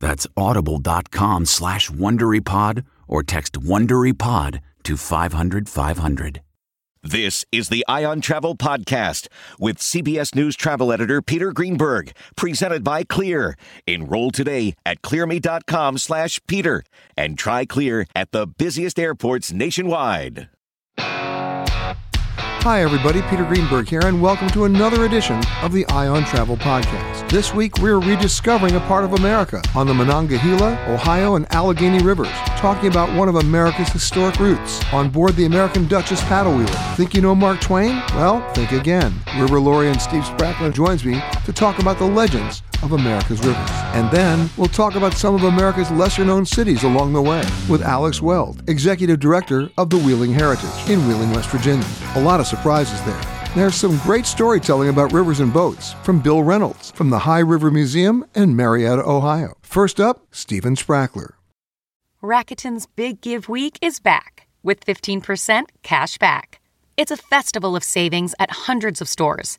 That's audible.com slash WonderyPod or text WonderyPod to 500 500. This is the Eye on Travel Podcast with CBS News travel editor Peter Greenberg, presented by Clear. Enroll today at clearme.com slash Peter and try Clear at the busiest airports nationwide. Hi, everybody. Peter Greenberg here, and welcome to another edition of the Eye on Travel Podcast. This week, we're rediscovering a part of America on the Monongahela, Ohio, and Allegheny Rivers, talking about one of America's historic routes on board the American Duchess paddle wheeler. Think you know Mark Twain? Well, think again. Riverlorian Steve Spracklen joins me to talk about the legends of America's rivers. And then we'll talk about some of America's lesser known cities along the way with Alex Weld, Executive Director of the Wheeling Heritage in Wheeling, West Virginia. A lot of surprises there. There's some great storytelling about rivers and boats from Bill Reynolds from the Ohio River Museum in Marietta, Ohio. First up, Stephen Spracklen. Rakuten's Big Give Week is back with 15% cash back. It's a festival of savings at hundreds of stores,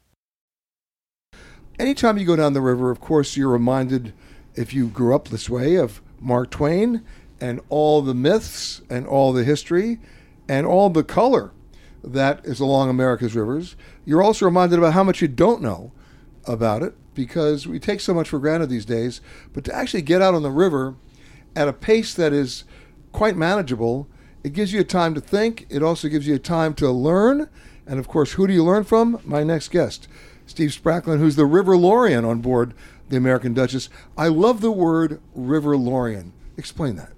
Anytime you go down the river, of course, you're reminded, if you grew up this way, of Mark Twain and all the myths and all the history and all the color that is along America's rivers. You're also reminded about how much you don't know about it because we take so much for granted these days. But to actually get out on the river at a pace that is quite manageable, it gives you a time to think. It also gives you a time to learn. And of course, who do you learn from? My next guest, Steve Spracklen, who's the River Laurean on board the American Duchess. I love the word Riverlorian. Explain that.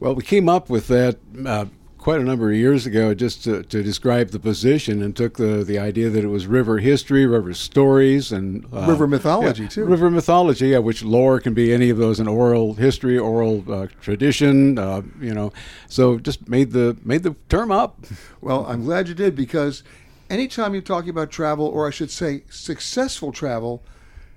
Well, we came up with that uh, quite a number of years ago just to, to, describe the position and took the, the idea that it was river history, river stories, and uh, river mythology, yeah, too. River mythology, yeah, which lore can be any of those in oral history, oral uh, tradition, uh, you know. So just made the made the term up. Well, I'm glad you did because anytime you're talking about travel, or I should say successful travel,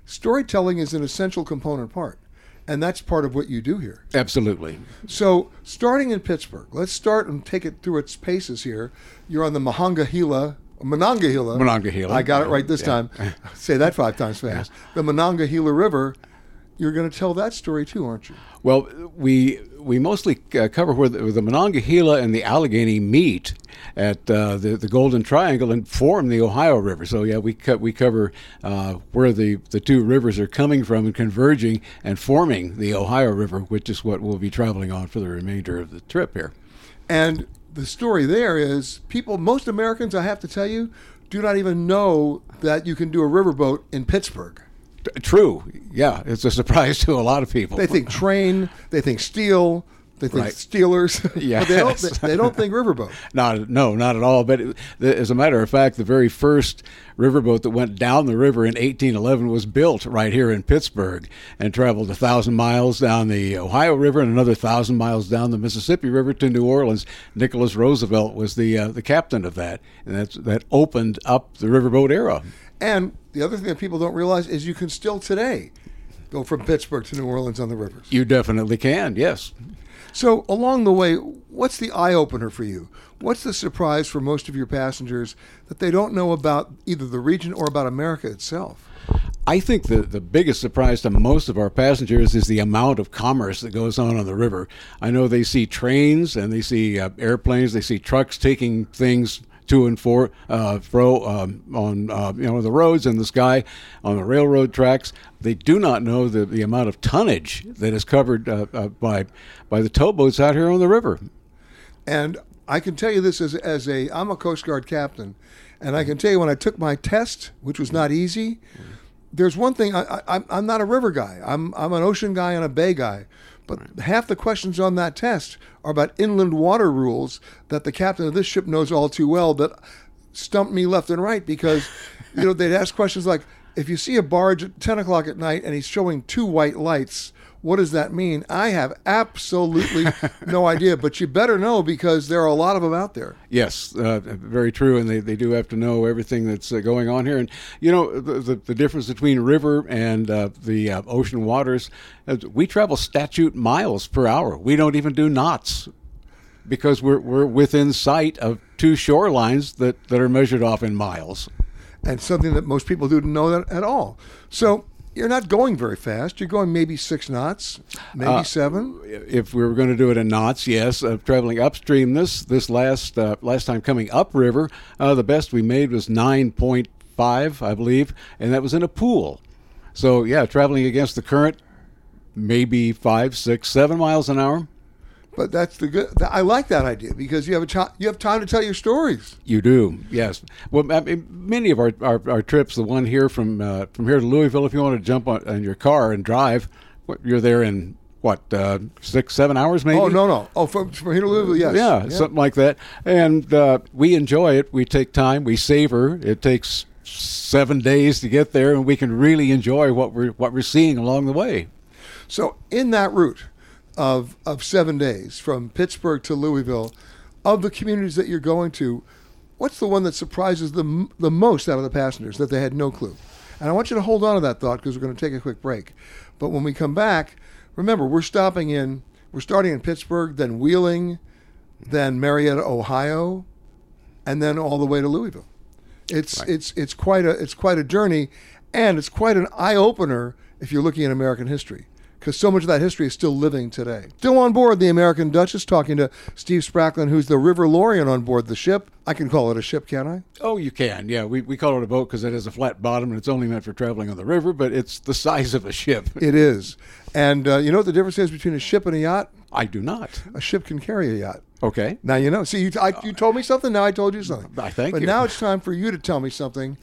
storytelling is an essential component part. And that's part of what you do here. Absolutely. So, starting in Pittsburgh, let's start and take it through its paces here. You're on the Monongahela, Monongahela. Monongahela. I got it right this yeah. time. Say that five times fast. The Monongahela River. You're going to tell that story too, aren't you? Well, we we mostly uh, cover where the, where the, Monongahela and the Allegheny meet at uh, the the Golden Triangle and form the Ohio River. So yeah, we co- we cover uh, where the the two rivers are coming from and converging and forming the Ohio River, which is what we'll be traveling on for the remainder of the trip here. And the story there is people, most Americans, I have to tell you, do not even know that you can do a riverboat in Pittsburgh. True. Yeah, it's a surprise to a lot of people. They think train, they think steel, they think Right. Steelers. Yeah, they don't, they, they don't think riverboat. Not, no, not at all. But it, the, as a matter of fact, the very first riverboat that went down the river in 1811 was built right here in Pittsburgh and traveled a thousand miles down the Ohio River and another thousand miles down the Mississippi River to New Orleans. Nicholas Roosevelt was the uh, the captain of that, and that's that opened up the riverboat era. And the other thing that people don't realize is you can still today go from Pittsburgh to New Orleans on the rivers. You definitely can. Yes. So along the way, what's the eye opener for you? What's the surprise for most of your passengers that they don't know about either the region or about America itself? I think the, the biggest surprise to most of our passengers is the amount of commerce that goes on on the river. I know they see trains and they see uh, airplanes, they see trucks taking things to and for, uh, fro um, on uh, you know the roads in the sky, on the railroad tracks. They do not know the, the amount of tonnage that is covered uh, uh, by by the towboats out here on the river. And I can tell you this as, as a I'm a Coast Guard captain, and I can tell you when I took my test, which was not easy. There's one thing I, I I'm- I'm not a river guy. I'm I'm an ocean guy and a bay guy, but half the questions on that test are about inland water rules that the captain of this ship knows all too well. That stumped me left and right because you know they'd ask questions like, if you see a barge at 10 o'clock at night and he's showing two white lights. What does that mean? I have absolutely no idea, but you better know because there are a lot of them out there. Yes, uh, very true, and they, they do have to know everything that's uh, going on here. And you know the, the, the difference between river and uh, the uh, ocean waters. uh, We travel statute miles per hour. We don't even do knots because we're we're within sight of two shorelines that, that are measured off in miles. and something that most people don't know that at all. So you're not going very fast. You're going maybe six knots, maybe Uh, seven. If we were going to do it in knots, yes. Uh, traveling upstream this this last uh, last time coming upriver, uh, the best we made was nine point five, I believe, and that was in a pool. So yeah, traveling against the current, maybe five, six, seven miles an hour. But that's the good. I like that idea because you have a ch- you have time to tell your stories. You do, yes. Well, I mean, many of our, our, our trips, the one here from uh, from here to Louisville, if you want to jump on, in your car and drive, you're there in what uh, six, seven hours, maybe. Oh no no oh from, from here to Louisville yes Yeah, something like that. And uh, we enjoy it. We take time. We savor. It takes seven days to get there, and we can really enjoy what we're what we're seeing along the way. So in that route of of seven days from Pittsburgh to Louisville, of the communities that you're going to, what's the one that surprises the the most out of the passengers that they had no clue? And I want you to hold on to that thought because we're going to take a quick break. But when we come back, remember we're stopping in we're starting in Pittsburgh, then Wheeling, then Marietta, Ohio, and then all the way to Louisville. It's it's it's quite a it's quite a journey, and it's quite an eye opener if you're looking at American history, because so much of that history is still living today. Still on board the American Duchess, talking to Steve Spracklen, who's the Riverlorian on board the ship. I can call it a ship, can I? Oh, you can. Yeah, we, we call it a boat because it has a flat bottom and it's only meant for traveling on the river, but it's the size of a ship. It is. And uh, you know what the difference is between a ship and a yacht? I do not. A ship can carry a yacht. Okay. Now you know. See, you, I, you told me something. Now I told you something. I thank but you. now it's time for you to tell me something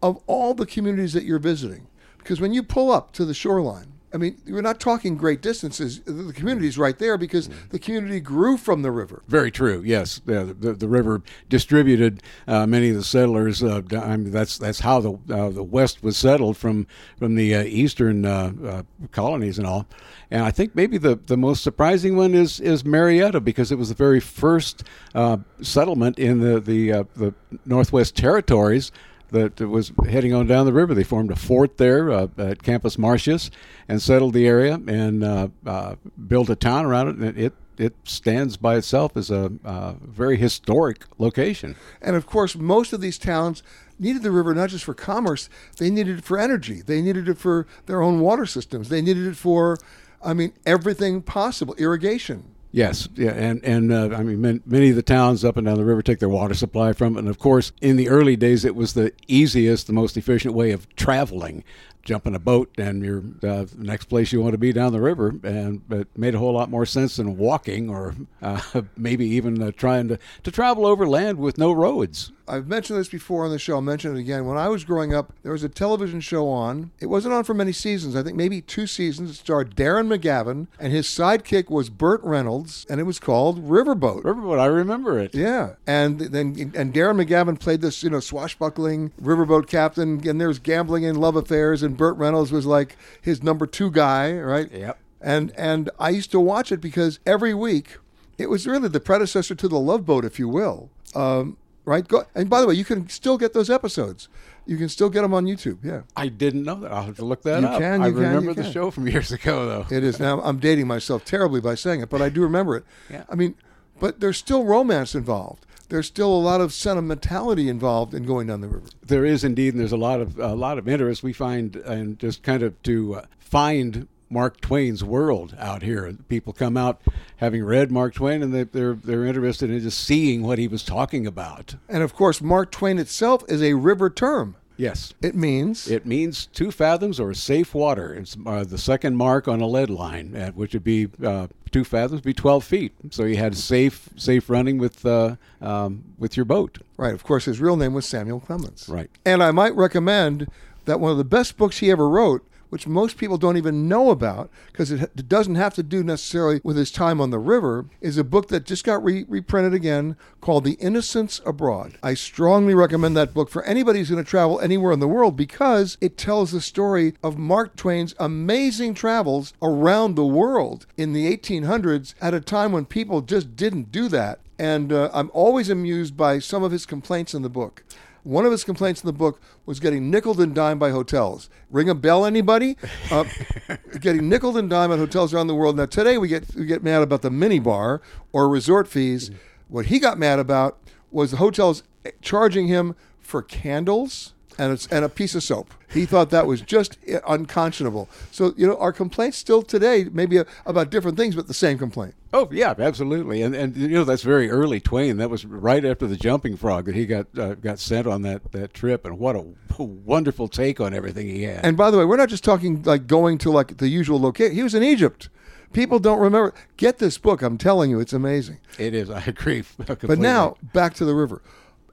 of all the communities that you're visiting, because when you pull up to the shoreline, I mean, we're not talking great distances. The the community's right there because Mm. the community grew from the river. Very true. Yes, yeah, the, the, river distributed uh, many of the settlers. Uh, I mean, that's that's how the uh, the West was settled from from the uh, eastern uh, uh, colonies and all. And I think maybe the, the most surprising one is is Marietta because it was the very first uh, settlement in the the uh, the Northwest Territories that was heading on down the river. They formed a fort there uh, at Campus Martius and settled the area and uh, uh, built a town around it. And it it stands by itself as a uh, very historic location. And of course, most of these towns needed the river not just for commerce, they needed it for energy. They needed it for their own water systems. They needed it for, I mean, everything possible irrigation. Yes, yeah, and and uh, I mean many of the towns up and down the river take their water supply from it, and of course, in the early days, it was the easiest, the most efficient way of traveling jump in a boat and you're uh, the next place you want to be down the river and it made a whole lot more sense than walking or uh, maybe even uh, trying to, to travel over land with no roads I've mentioned this before on the show. I'll mention it again. When I was growing up, there was a television show on. It wasn't on for many seasons. I think maybe two seasons. It starred Darren McGavin, and his sidekick was Burt Reynolds, and it was called Riverboat. Riverboat, I remember it. Yeah, and then and Darren McGavin played this, you know, swashbuckling riverboat captain, and there's gambling and love affairs, and Burt Reynolds was like his number two guy, right? Yep. And and I used to watch it because every week it was really the predecessor to the Love Boat, if you will. Um, right? Go, and by the way, you can still get those episodes. You can still get them on YouTube. Yeah, I didn't know that. I'll have to look that You up. can, I you can, I remember you the show from years ago, though. it is. Now I'm dating myself terribly by saying it, but I do remember it. Yeah. I mean, but there's still romance involved. There's still a lot of sentimentality involved in going down the river. There is indeed, and there's a lot of a lot of interest we find, and just kind of to uh, find Mark Twain's world out here. People come out having read Mark Twain, and they, they're they're interested in just seeing what he was talking about. And of course, Mark Twain itself is a river term. Yes, It means It means two fathoms or safe water. It's uh, the second mark on a lead line, at, which would be uh, two fathoms, be 12 feet. So you had safe safe running with uh, um, with your boat. right. Of course, his real name was Samuel Clemens. Right. And I might recommend that one of the best books he ever wrote, which most people don't even know about because it, it doesn't have to do necessarily with his time on the river, is a book that just got re- reprinted again called The Innocents Abroad. I strongly recommend that book for anybody who's going to travel anywhere in the world because it tells the story of Mark Twain's amazing travels around the world in the 1800s at a time when people just didn't do that. And uh, I'm always amused by some of his complaints in the book. One of his complaints in the book was getting nickled and dimed by hotels. Ring a bell, anybody? Uh, getting nickled and dimed at hotels around the world. Now today we get we get mad about the minibar or resort fees. What he got mad about was the hotels charging him for candles and a, and a piece of soap. He thought that was just unconscionable. So you know our complaints still today maybe about different things, but the same complaint. Oh yeah, absolutely, and and you know that's very early Twain. That was right after the Jumping Frog that he got uh, got sent on that that trip, and what a wonderful take on everything he had. And by the way, we're not just talking like going to like the usual location. He was in Egypt. People don't remember. Get this book. I'm telling you, it's amazing. it is, I agree. But now back to the river.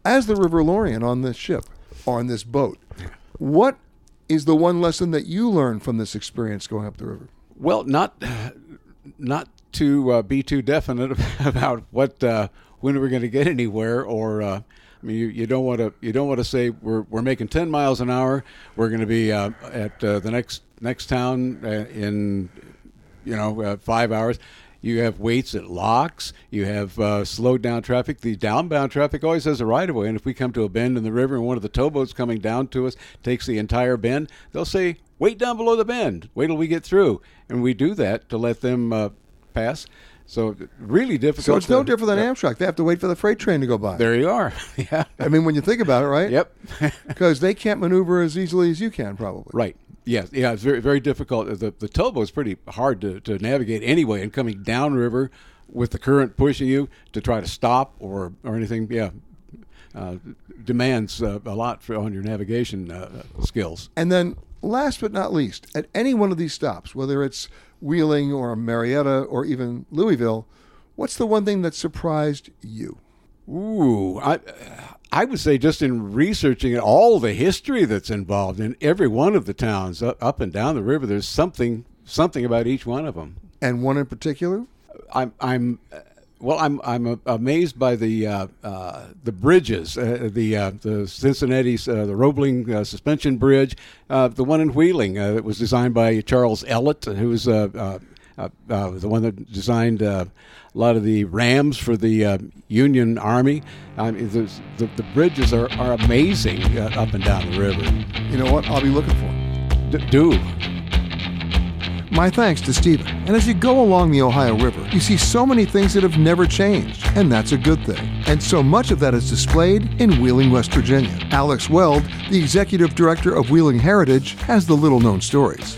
As the Riverlorian on this ship on this boat, what is the one lesson that you learned from this experience going up the river? well, not not to uh, be too definite about what uh, when we're going to get anywhere, or uh, I mean, you, you don't want to you don't want to say we're we're making ten miles an hour. We're going to be uh, at uh, the next next town uh, in you know five hours. You have waits at locks. You have uh, slowed down traffic. The downbound traffic always has a right of way. And if we come to a bend in the river and one of the towboats coming down to us takes the entire bend, they'll say, "Wait down below the bend. Wait till we get through." And we do that to let them uh, pass. So really difficult. So it's no to- different than. Amtrak. They have to wait for the freight train to go by. There you are. yeah. I mean, when you think about it, right? Yep. Because they can't maneuver as easily as you can, probably. Right. Yes. Yeah. It's very very difficult. The the towboat is pretty hard to, to navigate anyway, and coming downriver with the current pushing you to try to stop or or anything. Yeah. Uh, demands uh, a lot for, on your navigation uh, skills. And then, last but not least, at any one of these stops, whether it's Wheeling or Marietta or even Louisville, what's the one thing that surprised you? Ooh, I I would say just in researching all the history that's involved in every one of the towns up, and down the river, there's something something about each one of them. And one in particular? I'm I'm uh, well I'm I'm amazed by the uh, uh, the bridges uh, the uh, the Cincinnati uh, the Roebling uh, suspension bridge uh, the one in Wheeling uh, that was designed by Charles Ellet who was uh, uh, uh, the one that designed uh, a lot of the rams for the uh, Union Army. I mean, the, the bridges are, are amazing uh, up and down the river. You know what? I'll be looking for. D- do. My thanks to Stephen. And as you go along the Ohio River, you see so many things that have never changed, and that's a good thing. And so much of that is displayed in Wheeling, West Virginia. Alex Weld, the executive director of Wheeling Heritage, has the little known stories.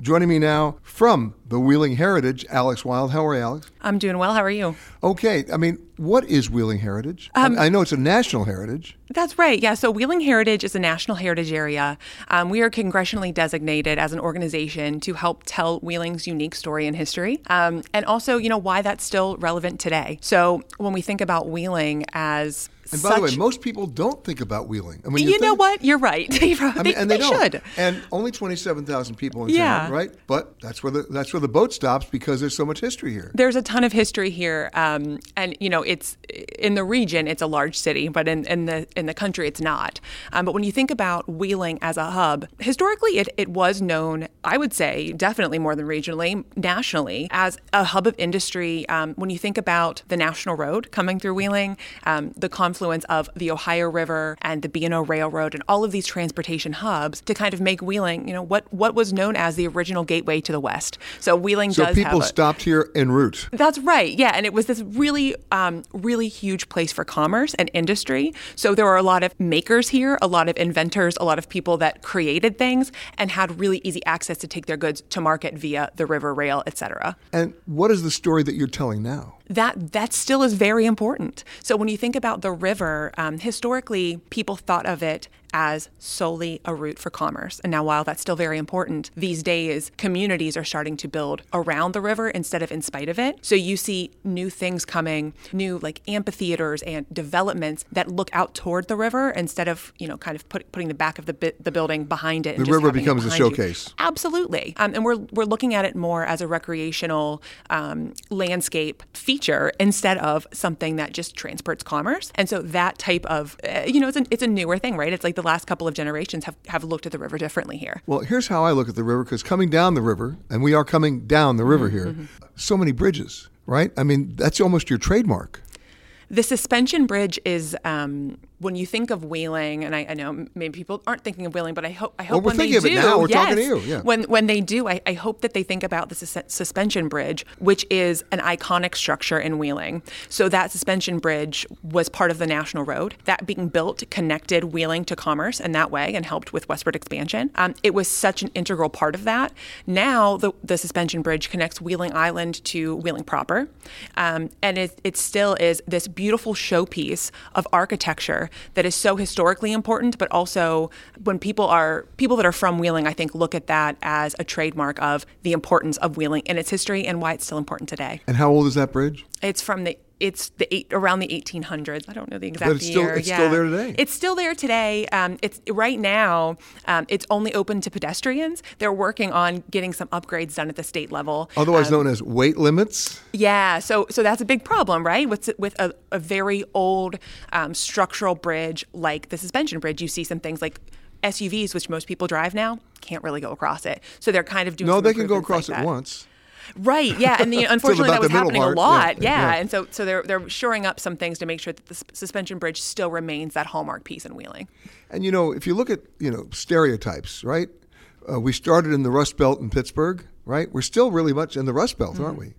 Joining me now from the Wheeling Heritage, Alex Weld. How are you, Alex? I'm doing well. How are you? Okay. I mean, what is Wheeling Heritage? Um, I know it's a national heritage. That's right. Yeah. So Wheeling Heritage is a national heritage area. Um, we are congressionally designated as an organization to help tell Wheeling's unique story and history, um, and also, you know, why that's still relevant today. So when we think about Wheeling as and by Such, the way, most people don't think about Wheeling. I mean, you, you know what? You're right. I mean, and they, they should. And only twenty-seven thousand people in yeah. town, right? But that's where the that's where the boat stops because there's so much history here. There's a ton of history here, um, and you know, it's in the region, it's a large city, but in, in the in the country, it's not. Um, but when you think about Wheeling as a hub, historically, it it was known, I would say, definitely more than regionally, nationally, as a hub of industry. Um, when you think about the National Road coming through Wheeling, um, the confluence of the Ohio River and the B&O Railroad and all of these transportation hubs to kind of make Wheeling, you know, what what was known as the original gateway to the West. So Wheeling so does people have a, stopped here en route. That's right. Yeah, and it was this really um, really huge place for commerce and industry. So there were a lot of makers here, a lot of inventors, a lot of people that created things and had really easy access to take their goods to market via the river rail, etc. And what is the story that you're telling now? That that still is very important. So when you think about the river, um, historically people thought of it as solely a route for commerce. And now, while that's still very important, these days communities are starting to build around the river instead of in spite of it. So you see new things coming, new like amphitheaters and developments that look out toward the river instead of you know kind of put, putting the back of the bi- the building behind it. the river becomes a showcase. You. Absolutely, um, and we're we're looking at it more as a recreational um, landscape feature instead of something that just transports commerce. And so that type of uh, you know it's a, it's a newer thing, right? It's like the the last couple of generations have, have looked at the river differently here. Well, here's how I look at the river because coming down the river, and we are coming down the river mm-hmm. here, mm-hmm. so many bridges, right? I mean, that's almost your trademark. The suspension bridge is um, when you think of Wheeling, and I, I, know maybe people aren't thinking of Wheeling, but I hope I hope well, when they do, yes, talking to you. Yeah. When when they do, I, I hope that they think about the sus- suspension bridge, which is an iconic structure in Wheeling. So that suspension bridge was part of the national road. That being built connected Wheeling to commerce in that way and helped with westward expansion. Um, it was such an integral part of that. Now the the suspension bridge connects Wheeling Island to Wheeling proper, um, and it it still is this beautiful showpiece of architecture that is so historically important, but also when people are people that are from Wheeling, I think look at that as a trademark of the importance of Wheeling and its history and why it's still important today. And how old is that bridge? It's from the it's the eight around the 1800s. I don't know the exact but it's year. Still, it's yeah. still there today. It's still there today. Um, it's right now. Um, it's only open to pedestrians. They're working on getting some upgrades done at the state level, otherwise um, known as weight limits. Yeah. So so that's a big problem, right? With with a, a very old um, structural bridge like the suspension bridge, you see some things like SUVs, which most people drive now, can't really go across it. So they're kind of doing. No, they can go across like it once. Right. Yeah. And the, unfortunately, that was happening part. a lot. Yeah, yeah. yeah. And so, so they're they're shoring up some things to make sure that the suspension bridge still remains that hallmark piece in Wheeling. And you know, if you look at you know stereotypes, right? Uh, we started in the Rust Belt in Pittsburgh, right? We're still really much in the Rust Belt, mm-hmm. aren't we?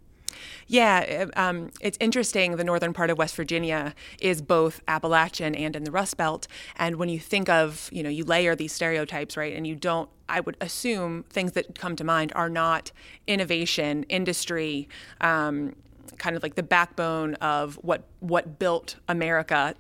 Yeah, um, it's interesting. The northern part of West Virginia is both Appalachian and in the Rust Belt. And when you think of, you know, you layer these stereotypes, right, and you don't, I would assume things that come to mind are not innovation, industry, um, kind of like the backbone of what what built America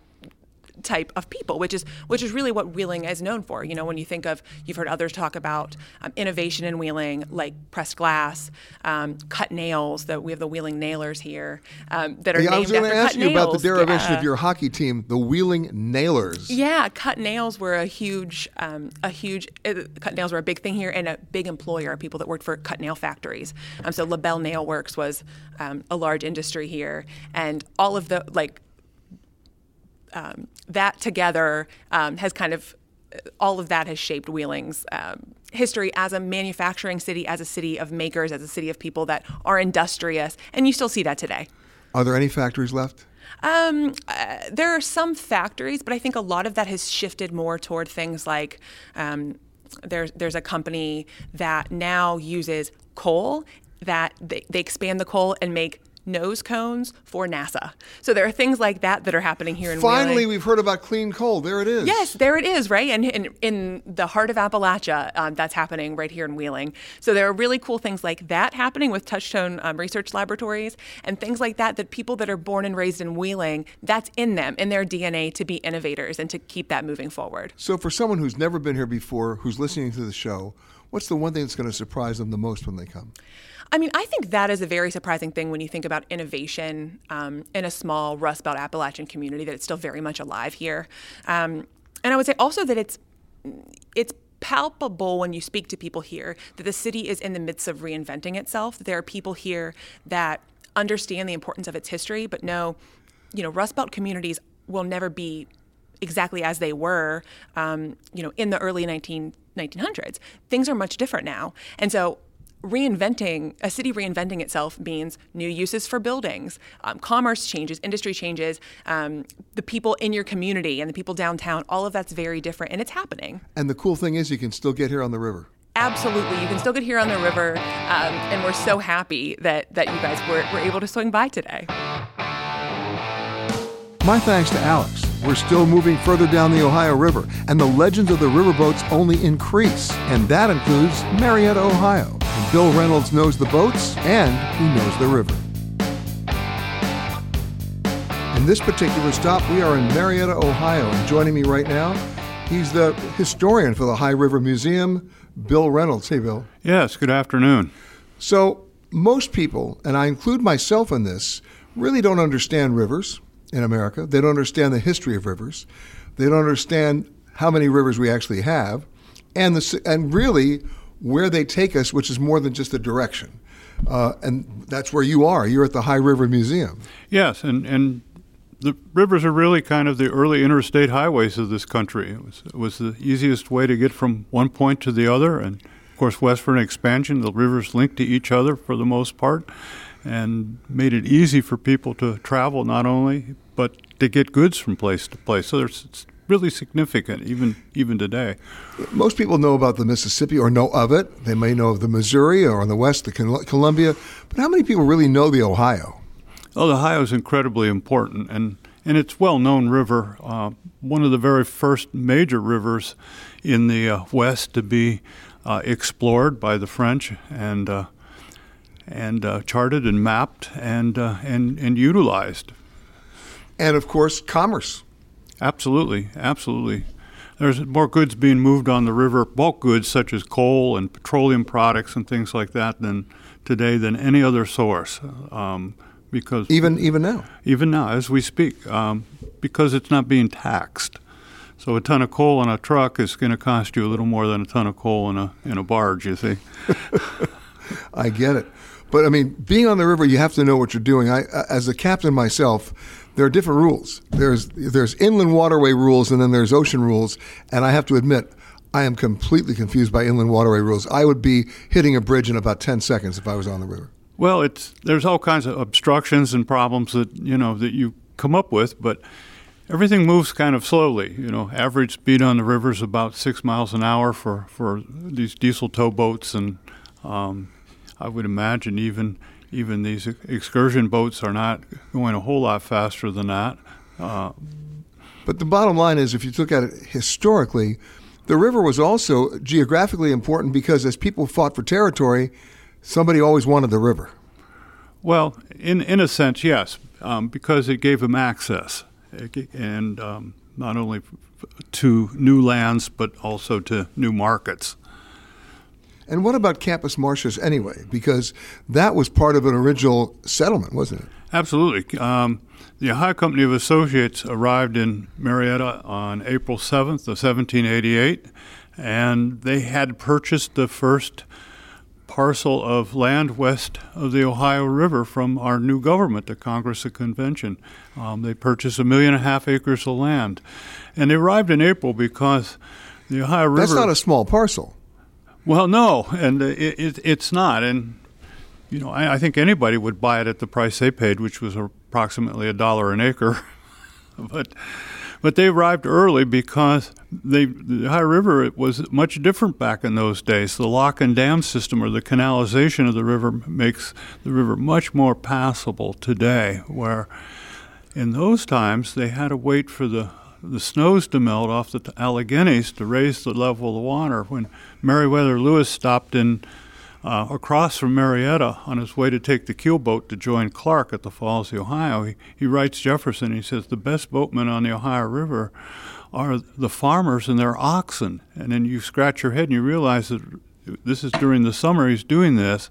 type of people, which is which is really what Wheeling is known for. You know, when you think of, you've heard others talk about um, innovation in Wheeling, like pressed glass, um, cut nails. That we have the Wheeling Nailers here um, that are yeah, named I was going to ask you nails. about the derivation yeah. of your hockey team, the Wheeling Nailers. Yeah, cut nails were a huge, um, a huge. Uh, cut nails were a big thing here, and a big employer of people that worked for cut nail factories. Um, so LaBelle Nail Works was um, a large industry here, and all of the like um, that together um, has kind of all of that has shaped Wheeling's um, history as a manufacturing city, as a city of makers, as a city of people that are industrious, and you still see that today. Are there any factories left? Um, uh, there are some factories, but I think a lot of that has shifted more toward things like um, there's there's a company that now uses coal that they, they expand the coal and make nose cones for NASA. So there are things like that that are happening here in Wheeling. Finally, Wheeling. we've heard about clean coal. There it is. Yes, there it is, right? And in, in the heart of Appalachia, um, that's happening right here in Wheeling. So there are really cool things like that happening with Touchstone um, Research Laboratories and things like that that people that are born and raised in Wheeling, that's in them, in their DNA to be innovators and to keep that moving forward. So for someone who's never been here before, who's listening to the show, what's the one thing that's going to surprise them the most when they come? I mean, I think that is a very surprising thing when you think about innovation um, in a small Rust Belt Appalachian community that it's still very much alive here. Um, and I would say also that it's it's palpable when you speak to people here that the city is in the midst of reinventing itself. There are people here that understand the importance of its history, but know, you know, Rust Belt communities will never be exactly as they were, um, you know, in the early 19, 1900s. Things are much different now, and so reinventing a city reinventing itself means new uses for buildings um, commerce changes industry changes um, the people in your community and the people downtown all of that's very different and it's happening And the cool thing is, you can still get here on the river. absolutely you can still get here on the river um, and we're so happy that that you guys were, were able to swing by today My thanks to Alex. We're still moving further down the Ohio River, and the legends of the riverboats only increase. And that includes Marietta, Ohio. And Bill Reynolds knows the boats, and he knows the river. In this particular stop, we are in Marietta, Ohio, and joining me right now, he's the historian for the Ohio River Museum, Bill Reynolds. Hey, Bill. Yes, good afternoon. So, most people, and I include myself in this, really don't understand rivers in America. They don't understand the history of rivers. They don't understand how many rivers we actually have, and the and really where they take us, which is more than just a direction. Uh, and that's where you are. You're at the Ohio River Museum. Yes, and, and the rivers are really kind of the early interstate highways of this country. It was, it was the easiest way to get from one point to the other, and of course, westward expansion, the rivers linked to each other for the most part, and made it easy for people to travel not only but to get goods from place to place. So there's, it's really significant, even even today. Most people know about the Mississippi or know of it. They may know of the Missouri or on the west, the Columbia. But how many people really know the Ohio? Oh, the Ohio is incredibly important, and and it's well-known river. Uh, one of the very first major rivers in the uh, West to be uh, explored by the French and uh, and uh, charted and mapped and uh, and and utilized. And of course, commerce. Absolutely, absolutely. There's more goods being moved on the river, bulk goods such as coal and petroleum products and things like that, than today than any other source. Um, because even even now, even now as we speak, um, because it's not being taxed. So a ton of coal on a truck is going to cost you a little more than a ton of coal in a in a barge. You see. I get it, but I mean, being on the river, you have to know what you're doing. I, as a captain myself, there are different rules. There's there's inland waterway rules, and then there's ocean rules. And I have to admit, I am completely confused by inland waterway rules. I would be hitting a bridge in about ten seconds if I was on the river. Well, it's there's all kinds of obstructions and problems that you know that you come up with, but everything moves kind of slowly. You know, average speed on the river is about six miles an hour for for these diesel towboats, and um, I would imagine even even these excursion boats are not going a whole lot faster than that. Uh, but the bottom line is, if you look at it historically, the river was also geographically important because as people fought for territory, somebody always wanted the river. Well, in in a sense, yes, um, because it gave them access, and um, not only to new lands but also to new markets. And what about Campus Martius anyway? Because that was part of an original settlement, wasn't it? Absolutely. Um, the Ohio Company of Associates arrived in Marietta on April 7th of 1788, and they had purchased the first parcel of land west of the Ohio River from our new government, the Congress of Convention. Um, they purchased a million and a half acres of land. And they arrived in April because the Ohio River. That's not a small parcel. Well, no, and it, it, it's not. And, you know, I, I, think anybody would buy it at the price they paid, which was approximately a dollar an acre. but but they arrived early because they, the Ohio River was much different back in those days. The lock and dam system or the canalization of the river makes the river much more passable today, where in those times they had to wait for the the snows to melt off the Alleghenies to raise the level of the water. When Meriwether Lewis stopped in uh, across from Marietta on his way to take the keel boat to join Clark at the Falls of Ohio, he, he writes Jefferson. He says the best boatmen on the Ohio River are the farmers and their oxen. And then you scratch your head and you realize that this is during the summer he's doing this,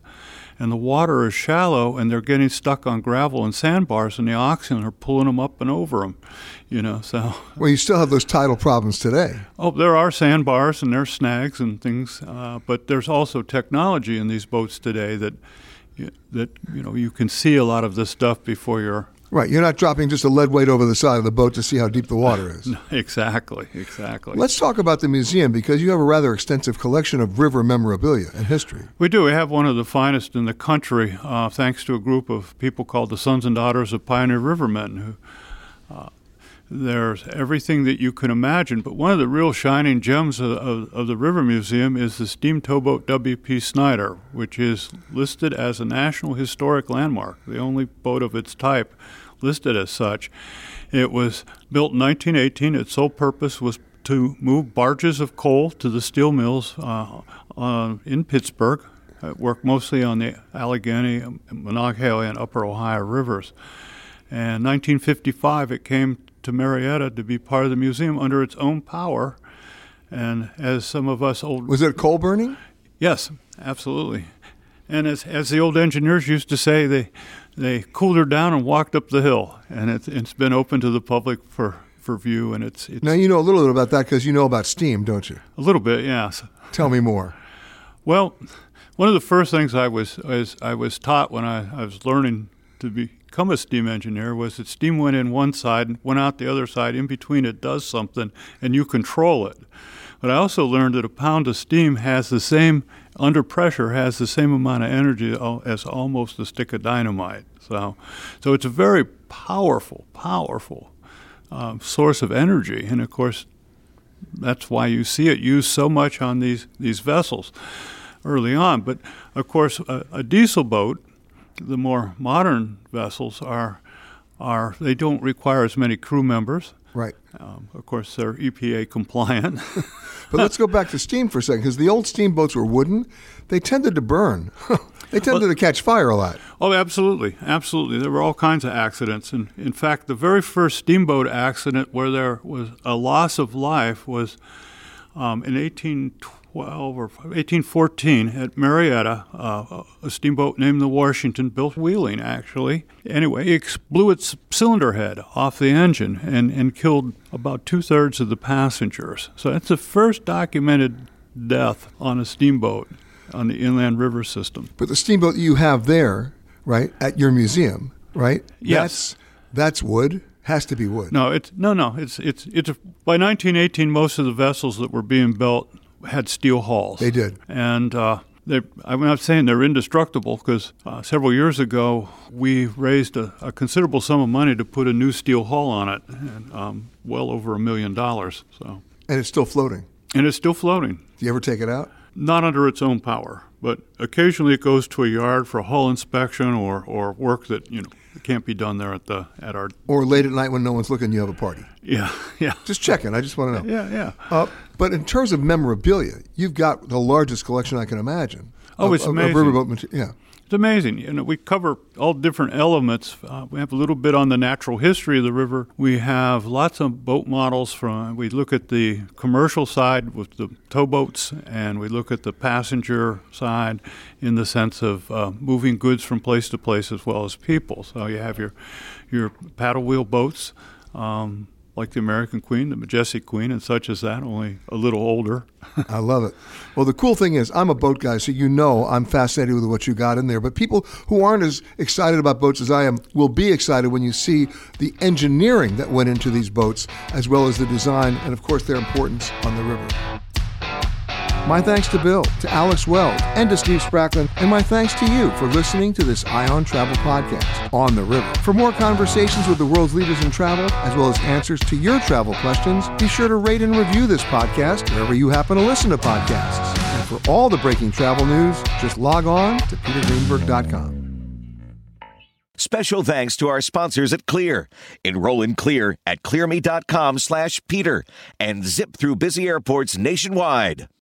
and the water is shallow, and they're getting stuck on gravel and sandbars, and the oxen are pulling them up and over them. You know, so. Well, you still have those tidal problems today. Oh, there are sandbars and there's snags and things, uh, but there's also technology in these boats today that that you know you can see a lot of this stuff before you're Right, you're not dropping just a lead weight over the side of the boat to see how deep the water is. exactly, exactly. Let's talk about the museum because you have a rather extensive collection of river memorabilia and history. We do. We have one of the finest in the country, uh, thanks to a group of people called the Sons and Daughters of Pioneer Rivermen who. Uh, there's everything that you can imagine, but one of the real shining gems of, of, of, the River Museum is the steam towboat W.P. Snyder, which is listed as a National Historic Landmark, the only boat of its type listed as such. It was built in 1918. Its sole purpose was to move barges of coal to the steel mills uh, uh, in Pittsburgh. It worked mostly on the Allegheny, Monongahela, and Upper Ohio rivers. And 1955, it came to Marietta to be part of the museum under its own power. And as some of us old was it coal burning? Yes, absolutely. And as as the old engineers used to say, they they cooled her down and walked up the hill, and it's, it's been open to the public for, for view. And it's, it's now you know a little bit about that because you know about steam, don't you? A little bit, yes. Tell me more. Well, one of the first things I was, was I was taught when I, I was learning to become a steam engineer was that steam went in one side and went out the other side. In between, it does something, and you control it. But I also learned that a pound of steam has the same under pressure has the same amount of energy as almost a stick of dynamite. So, so it's a very powerful, powerful um, source of energy, and of course, that's why you see it used so much on these these vessels early on. But of course, a, a diesel boat, the more modern vessels are are they don't require as many crew members. Right. Um, of course, they're EPA compliant. but let's go back to steam for a second, because the old steamboats were wooden. They tended to burn. they tended well, to catch fire a lot. Oh, absolutely, absolutely. There were all kinds of accidents, and in fact, the very first steamboat accident where there was a loss of life was um, in 1820. 1812 or 1814 at Marietta, uh, a steamboat named the Washington built Wheeling, actually. Anyway, it blew its cylinder head off the engine and, and killed about two thirds of the passengers. So that's the first documented death on a steamboat on the inland river system. But the steamboat you have there, right, at your museum, right? Yes. That's, that's wood has to be wood. No, it's no, no. It's it's it's by 1918, most of the vessels that were being built had steel hulls. They did. And uh, I'm not saying they're indestructible because uh, several years ago we raised a, a, considerable sum of money to put a new steel hull on it, and um, well over a million dollars. So. And it's still floating. And it's still floating. Do you ever take it out? Not under its own power, but occasionally it goes to a yard for a hull inspection or, or work that you know can't be done there at the at our or late at night when no one's looking. You have a party. Yeah, yeah. Just checking. I just want to know. Yeah, yeah. Uh, but in terms of memorabilia, you've got the largest collection I can imagine. Oh, of, it's amazing. Of riverboat material. Yeah. It's amazing. You know, we cover all different elements. Uh, we have a little bit on the natural history of the river. We have lots of boat models from. We look at the commercial side with the towboats, and we look at the passenger side in the sense of uh, moving goods from place to place as well as people. So you have your your paddle wheel boats. Um, like the American Queen, the Majestic Queen, and such as that, only a little older. I love it. Well, the cool thing is, I'm a boat guy, so you know I'm fascinated with what you got in there. But people who aren't as excited about boats as I am will be excited when you see the engineering that went into these boats, as well as the design and, of course, their importance on the river. My thanks to Bill, to Alex Weld, and to Steve Spracklen, and my thanks to you for listening to this Eye on Travel podcast on the river. For more conversations with the world's leaders in travel, as well as answers to your travel questions, be sure to rate and review this podcast wherever you happen to listen to podcasts. And for all the breaking travel news, just log on to petergreenberg.com. Special thanks to our sponsors at Clear. Enroll in Clear at clearme.com slash Peter and zip through busy airports nationwide.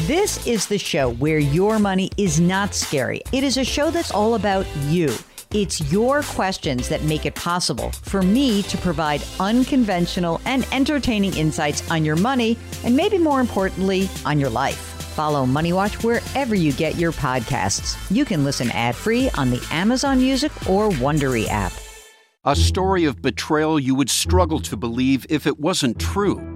This is the show where your money is not scary. It is a show that's all about you. It's your questions that make it possible for me to provide unconventional and entertaining insights on your money, and maybe more importantly, on your life. Follow Money Watch wherever you get your podcasts. You can listen ad free on the Amazon Music or Wondery app. A story of betrayal you would struggle to believe if it wasn't true.